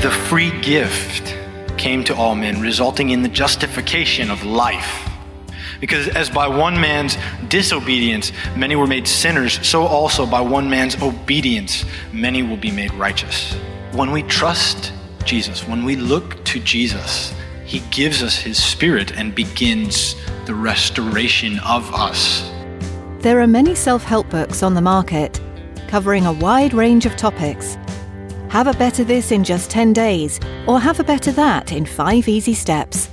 The free gift came to all men, resulting in the justification of life. Because as by one man's disobedience many were made sinners, so also by one man's obedience many will be made righteous. When we trust Jesus, when we look to Jesus, he gives us his spirit and begins the restoration of us. There are many self help books on the market covering a wide range of topics. Have a better this in just 10 days, or have a better that in 5 easy steps.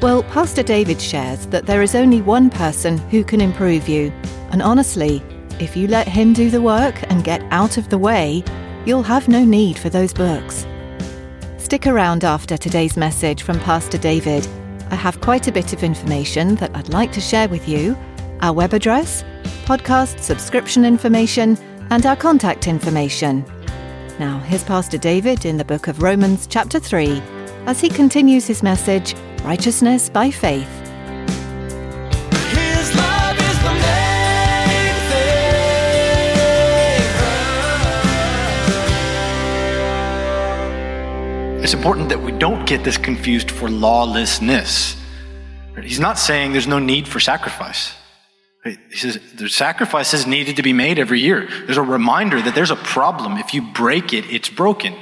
Well, Pastor David shares that there is only one person who can improve you, and honestly, if you let him do the work and get out of the way, you'll have no need for those books. Stick around after today's message from Pastor David. I have quite a bit of information that I'd like to share with you our web address, podcast subscription information, and our contact information. Now, here's Pastor David in the book of Romans, chapter 3, as he continues his message Righteousness by Faith. His love is the main thing. It's important that we don't get this confused for lawlessness. He's not saying there's no need for sacrifice. He says there's sacrifices needed to be made every year. There's a reminder that there's a problem. If you break it, it's broken.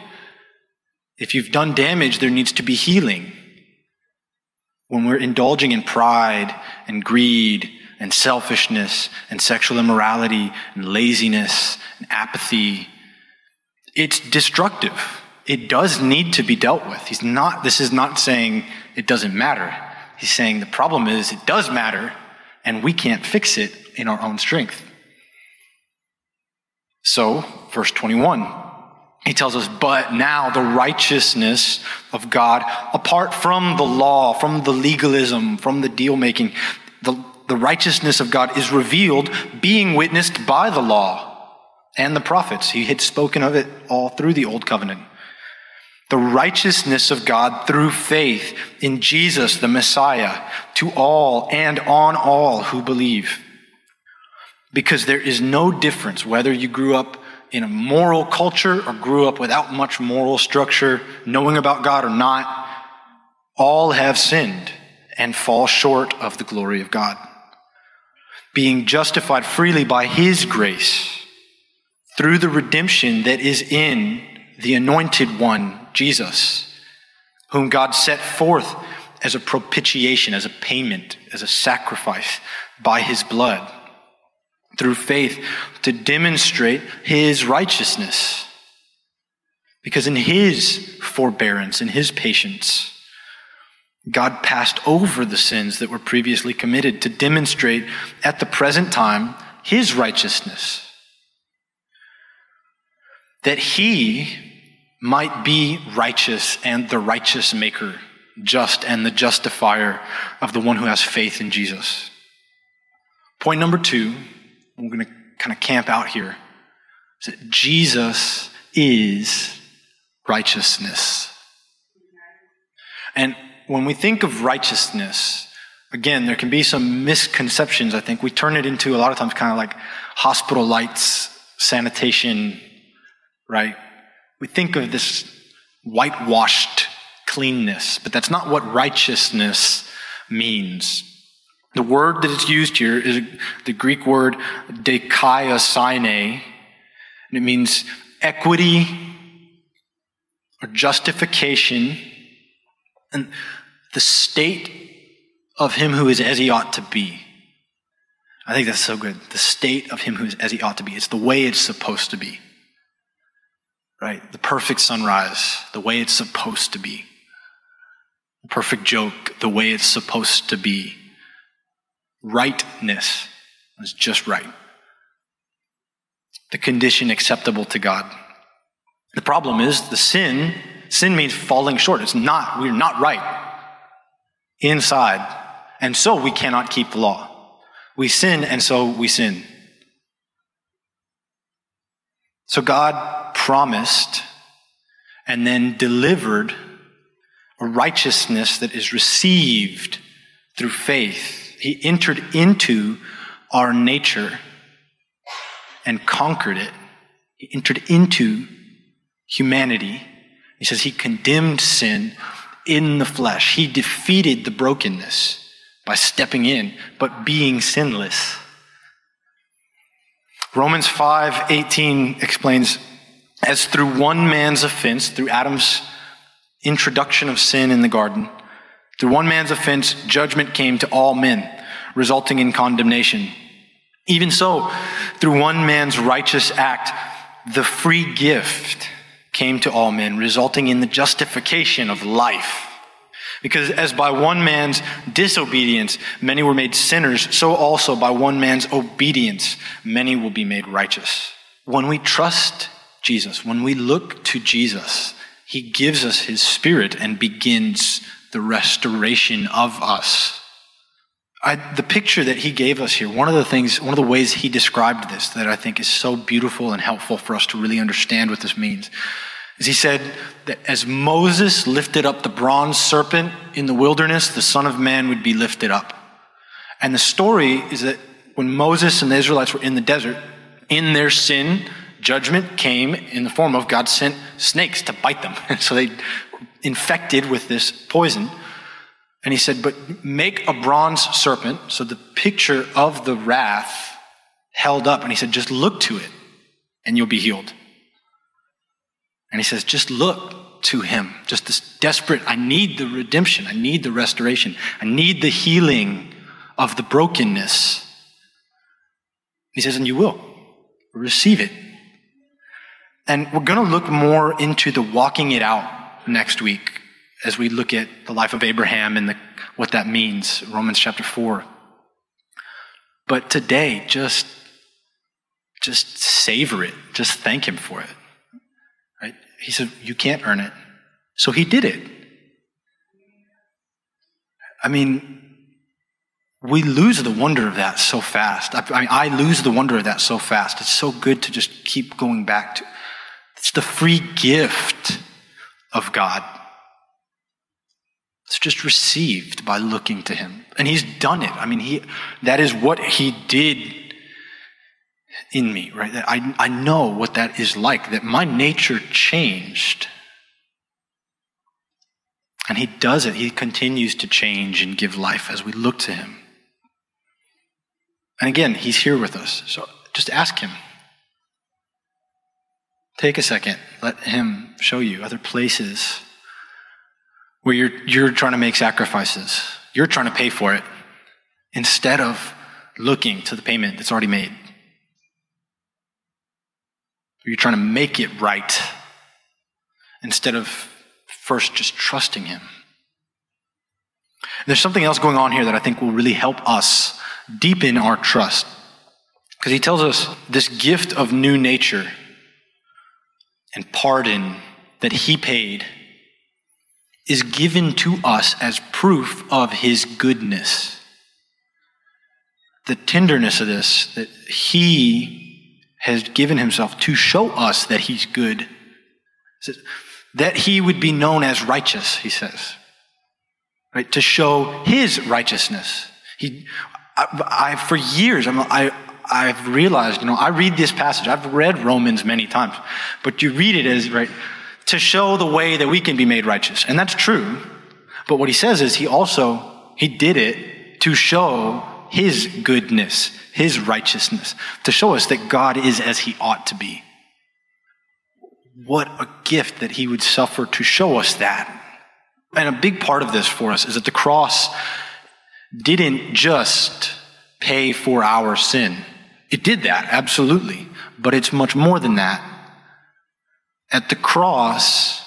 If you've done damage, there needs to be healing. When we're indulging in pride and greed and selfishness and sexual immorality and laziness and apathy, it's destructive. It does need to be dealt with. He's not, this is not saying it doesn't matter. He's saying the problem is it does matter and we can't fix it in our own strength. So, verse 21, he tells us, But now the righteousness of God, apart from the law, from the legalism, from the deal making, the, the righteousness of God is revealed, being witnessed by the law and the prophets. He had spoken of it all through the Old Covenant the righteousness of God through faith in Jesus, the Messiah, to all and on all who believe. Because there is no difference whether you grew up in a moral culture or grew up without much moral structure, knowing about God or not, all have sinned and fall short of the glory of God. Being justified freely by His grace through the redemption that is in the anointed one, Jesus, whom God set forth as a propitiation, as a payment, as a sacrifice by his blood, through faith to demonstrate his righteousness. Because in his forbearance, in his patience, God passed over the sins that were previously committed to demonstrate at the present time his righteousness. That he might be righteous and the righteous maker, just and the justifier of the one who has faith in Jesus. Point number two, we're going to kind of camp out here, is that Jesus is righteousness. And when we think of righteousness, again, there can be some misconceptions, I think. We turn it into a lot of times kind of like hospital lights, sanitation, right? We think of this whitewashed cleanness, but that's not what righteousness means. The word that is used here is the Greek word dikaiosine, and it means equity or justification and the state of him who is as he ought to be. I think that's so good. The state of him who is as he ought to be. It's the way it's supposed to be. Right? The perfect sunrise, the way it's supposed to be. The perfect joke, the way it's supposed to be. Rightness is just right. The condition acceptable to God. The problem is the sin, sin means falling short. It's not, we're not right inside. And so we cannot keep the law. We sin, and so we sin. So God promised and then delivered a righteousness that is received through faith. He entered into our nature and conquered it. He entered into humanity. He says he condemned sin in the flesh. He defeated the brokenness by stepping in, but being sinless. Romans 5:18 explains as through one man's offense, through Adam's introduction of sin in the garden, through one man's offense, judgment came to all men, resulting in condemnation. Even so, through one man's righteous act, the free gift came to all men, resulting in the justification of life. Because as by one man's disobedience many were made sinners, so also by one man's obedience many will be made righteous. When we trust Jesus, when we look to Jesus, he gives us his spirit and begins the restoration of us. I, the picture that he gave us here, one of the things, one of the ways he described this that I think is so beautiful and helpful for us to really understand what this means is he said that as Moses lifted up the bronze serpent in the wilderness, the Son of Man would be lifted up. And the story is that when Moses and the Israelites were in the desert, in their sin, judgment came in the form of God sent snakes to bite them. And so they infected with this poison. And he said, But make a bronze serpent, so the picture of the wrath held up. And he said, Just look to it, and you'll be healed. And he says, just look to him. Just this desperate, I need the redemption. I need the restoration. I need the healing of the brokenness. He says, and you will receive it. And we're going to look more into the walking it out next week as we look at the life of Abraham and the, what that means, Romans chapter 4. But today, just, just savor it. Just thank him for it. He said, You can't earn it. So he did it. I mean, we lose the wonder of that so fast. I, I mean, I lose the wonder of that so fast. It's so good to just keep going back to. It's the free gift of God. It's just received by looking to Him, and He's done it. I mean, He that is what He did in me, right? That I, I know what that is like, that my nature changed. And he does it. He continues to change and give life as we look to him. And again, he's here with us. So just ask him. Take a second. Let him show you other places where you're, you're trying to make sacrifices. You're trying to pay for it instead of looking to the payment that's already made. You're trying to make it right instead of first just trusting Him. There's something else going on here that I think will really help us deepen our trust. Because he tells us this gift of new nature and pardon that he paid is given to us as proof of his goodness. The tenderness of this, that he has given himself to show us that he's good. That he would be known as righteous, he says. Right? To show his righteousness. He, I, I for years, I'm, I, I've realized, you know, I read this passage. I've read Romans many times, but you read it as, right, to show the way that we can be made righteous. And that's true. But what he says is he also, he did it to show his goodness, his righteousness, to show us that God is as he ought to be. What a gift that he would suffer to show us that. And a big part of this for us is that the cross didn't just pay for our sin. It did that, absolutely. But it's much more than that. At the cross,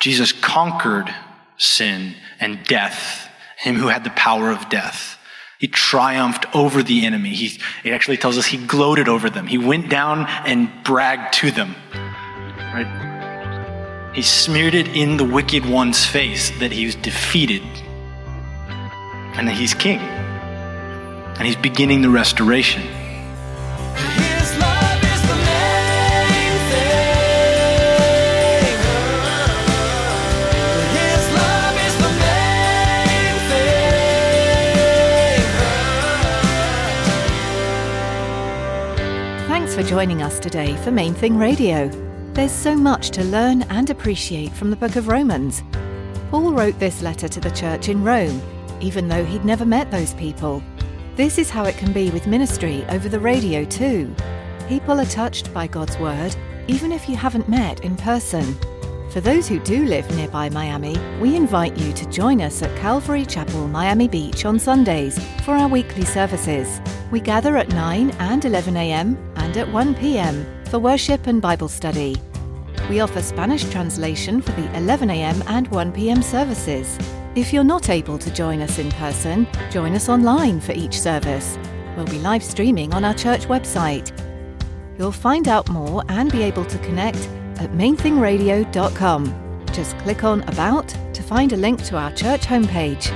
Jesus conquered sin and death, him who had the power of death. He triumphed over the enemy. He, it actually tells us he gloated over them. He went down and bragged to them. Right? He smeared it in the wicked one's face that he was defeated and that he's king. And he's beginning the restoration. For joining us today for Main Thing Radio. There's so much to learn and appreciate from the book of Romans. Paul wrote this letter to the church in Rome, even though he'd never met those people. This is how it can be with ministry over the radio, too. People are touched by God's word, even if you haven't met in person. For those who do live nearby Miami, we invite you to join us at Calvary Chapel, Miami Beach on Sundays for our weekly services. We gather at 9 and 11 a.m. and at 1 p.m. for worship and Bible study. We offer Spanish translation for the 11 a.m. and 1 p.m. services. If you're not able to join us in person, join us online for each service. We'll be live streaming on our church website. You'll find out more and be able to connect at mainthingradio.com. Just click on About to find a link to our church homepage.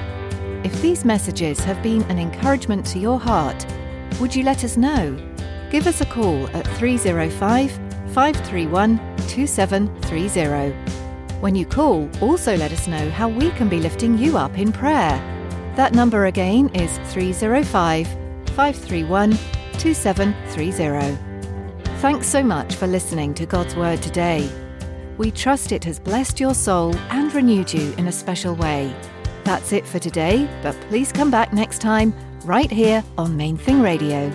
If these messages have been an encouragement to your heart, would you let us know? Give us a call at 305 531 2730. When you call, also let us know how we can be lifting you up in prayer. That number again is 305 531 2730. Thanks so much for listening to God's Word today. We trust it has blessed your soul and renewed you in a special way. That's it for today, but please come back next time, right here on Main Thing Radio.